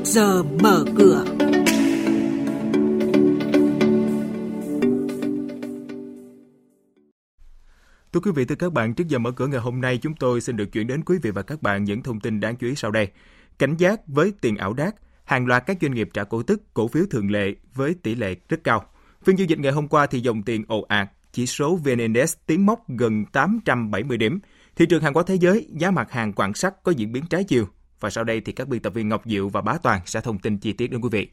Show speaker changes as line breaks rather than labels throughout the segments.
trước giờ mở cửa.
Thưa quý vị, thưa các bạn, trước giờ mở cửa ngày hôm nay, chúng tôi xin được chuyển đến quý vị và các bạn những thông tin đáng chú ý sau đây. Cảnh giác với tiền ảo đát, hàng loạt các doanh nghiệp trả cổ tức, cổ phiếu thường lệ với tỷ lệ rất cao. Phiên giao dịch ngày hôm qua thì dòng tiền ồ ạt, chỉ số VN Index tiến mốc gần 870 điểm. Thị trường hàng hóa thế giới, giá mặt hàng quặng sắt có diễn biến trái chiều. Và sau đây thì các biên tập viên Ngọc Diệu và Bá Toàn sẽ thông tin chi tiết đến quý vị.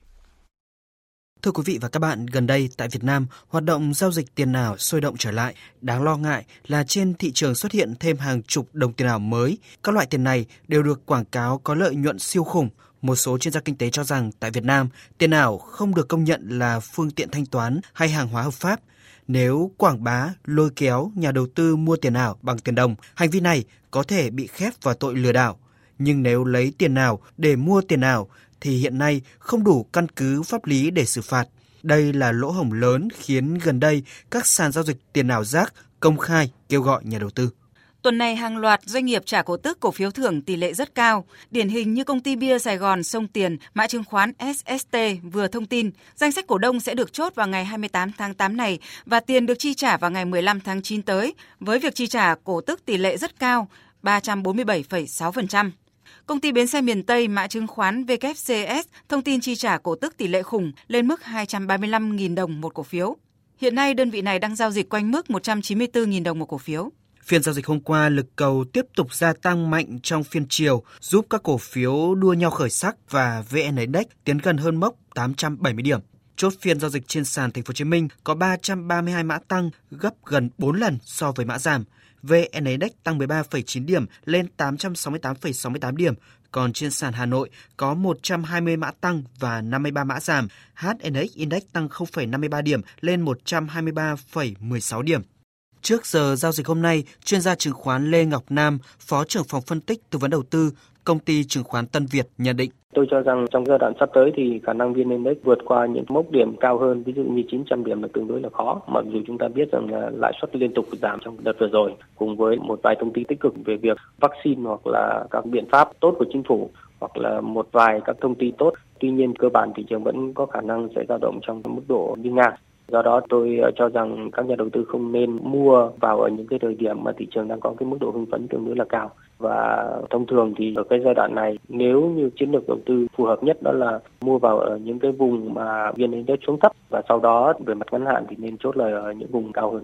Thưa quý vị và các bạn, gần đây tại Việt Nam, hoạt động giao dịch tiền ảo sôi động trở lại. Đáng lo ngại là trên thị trường xuất hiện thêm hàng chục đồng tiền ảo mới. Các loại tiền này đều được quảng cáo có lợi nhuận siêu khủng. Một số chuyên gia kinh tế cho rằng tại Việt Nam, tiền ảo không được công nhận là phương tiện thanh toán hay hàng hóa hợp pháp. Nếu quảng bá, lôi kéo nhà đầu tư mua tiền ảo bằng tiền đồng, hành vi này có thể bị khép vào tội lừa đảo. Nhưng nếu lấy tiền ảo để mua tiền ảo thì hiện nay không đủ căn cứ pháp lý để xử phạt. Đây là lỗ hổng lớn khiến gần đây các sàn giao dịch tiền ảo rác công khai kêu gọi nhà đầu tư.
Tuần này hàng loạt doanh nghiệp trả cổ tức cổ phiếu thưởng tỷ lệ rất cao. Điển hình như công ty bia Sài Gòn Sông Tiền, mã chứng khoán SST vừa thông tin, danh sách cổ đông sẽ được chốt vào ngày 28 tháng 8 này và tiền được chi trả vào ngày 15 tháng 9 tới, với việc chi trả cổ tức tỷ lệ rất cao, 347,6%. Công ty bến xe miền Tây mã chứng khoán VKCS thông tin chi trả cổ tức tỷ lệ khủng lên mức 235.000 đồng một cổ phiếu. Hiện nay đơn vị này đang giao dịch quanh mức 194.000 đồng một cổ phiếu.
Phiên giao dịch hôm qua, lực cầu tiếp tục gia tăng mạnh trong phiên chiều, giúp các cổ phiếu đua nhau khởi sắc và VN Index tiến gần hơn mốc 870 điểm. Chốt phiên giao dịch trên sàn Thành phố Hồ Chí Minh có 332 mã tăng, gấp gần 4 lần so với mã giảm. VN Index tăng 13,9 điểm lên 868,68 điểm, còn trên sàn Hà Nội có 120 mã tăng và 53 mã giảm. HNX Index tăng 0,53 điểm lên 123,16 điểm. Trước giờ giao dịch hôm nay, chuyên gia chứng khoán Lê Ngọc Nam, Phó trưởng phòng phân tích tư vấn đầu tư, công ty chứng khoán Tân Việt nhận định.
Tôi cho rằng trong giai đoạn sắp tới thì khả năng VN Index vượt qua những mốc điểm cao hơn, ví dụ như 900 điểm là tương đối là khó. Mặc dù chúng ta biết rằng là lãi suất liên tục giảm trong đợt vừa rồi, cùng với một vài thông tin tích cực về việc vaccine hoặc là các biện pháp tốt của chính phủ hoặc là một vài các thông tin tốt. Tuy nhiên cơ bản thị trường vẫn có khả năng sẽ dao động trong mức độ đi ngang. Do đó tôi ờ, cho rằng các nhà đầu tư không nên mua vào ở những cái thời điểm mà thị trường đang có cái mức độ hưng phấn tương đối là cao. Và thông thường thì ở cái giai đoạn này, nếu như chiến lược đầu tư phù hợp nhất đó là mua vào ở những cái vùng mà vn index xuống thấp và sau đó về mặt ngắn hạn thì nên chốt lời ở những vùng cao hơn.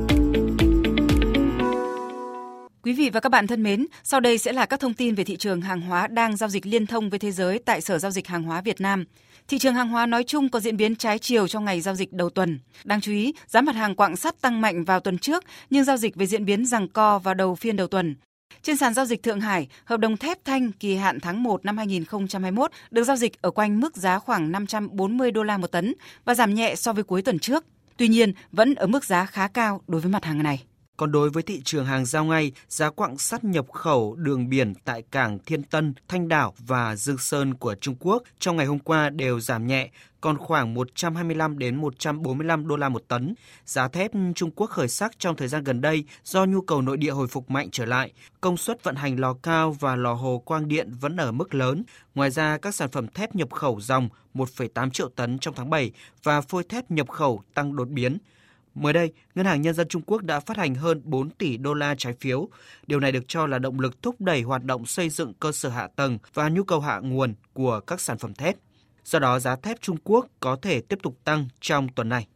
Quý vị và các bạn thân mến, sau đây sẽ là các thông tin về thị trường hàng hóa đang giao dịch liên thông với thế giới tại Sở Giao dịch Hàng hóa Việt Nam. Thị trường hàng hóa nói chung có diễn biến trái chiều trong ngày giao dịch đầu tuần. Đáng chú ý, giá mặt hàng quặng sắt tăng mạnh vào tuần trước, nhưng giao dịch với diễn biến rằng co vào đầu phiên đầu tuần. Trên sàn giao dịch Thượng Hải, hợp đồng thép thanh kỳ hạn tháng 1 năm 2021 được giao dịch ở quanh mức giá khoảng 540 đô la một tấn và giảm nhẹ so với cuối tuần trước. Tuy nhiên, vẫn ở mức giá khá cao đối với mặt hàng này.
Còn đối với thị trường hàng giao ngay, giá quặng sắt nhập khẩu đường biển tại cảng Thiên Tân, Thanh Đảo và Dương Sơn của Trung Quốc trong ngày hôm qua đều giảm nhẹ, còn khoảng 125 đến 145 đô la một tấn. Giá thép Trung Quốc khởi sắc trong thời gian gần đây do nhu cầu nội địa hồi phục mạnh trở lại, công suất vận hành lò cao và lò hồ quang điện vẫn ở mức lớn. Ngoài ra, các sản phẩm thép nhập khẩu dòng 1,8 triệu tấn trong tháng 7 và phôi thép nhập khẩu tăng đột biến. Mới đây, Ngân hàng Nhân dân Trung Quốc đã phát hành hơn 4 tỷ đô la trái phiếu. Điều này được cho là động lực thúc đẩy hoạt động xây dựng cơ sở hạ tầng và nhu cầu hạ nguồn của các sản phẩm thép. Do đó, giá thép Trung Quốc có thể tiếp tục tăng trong tuần này.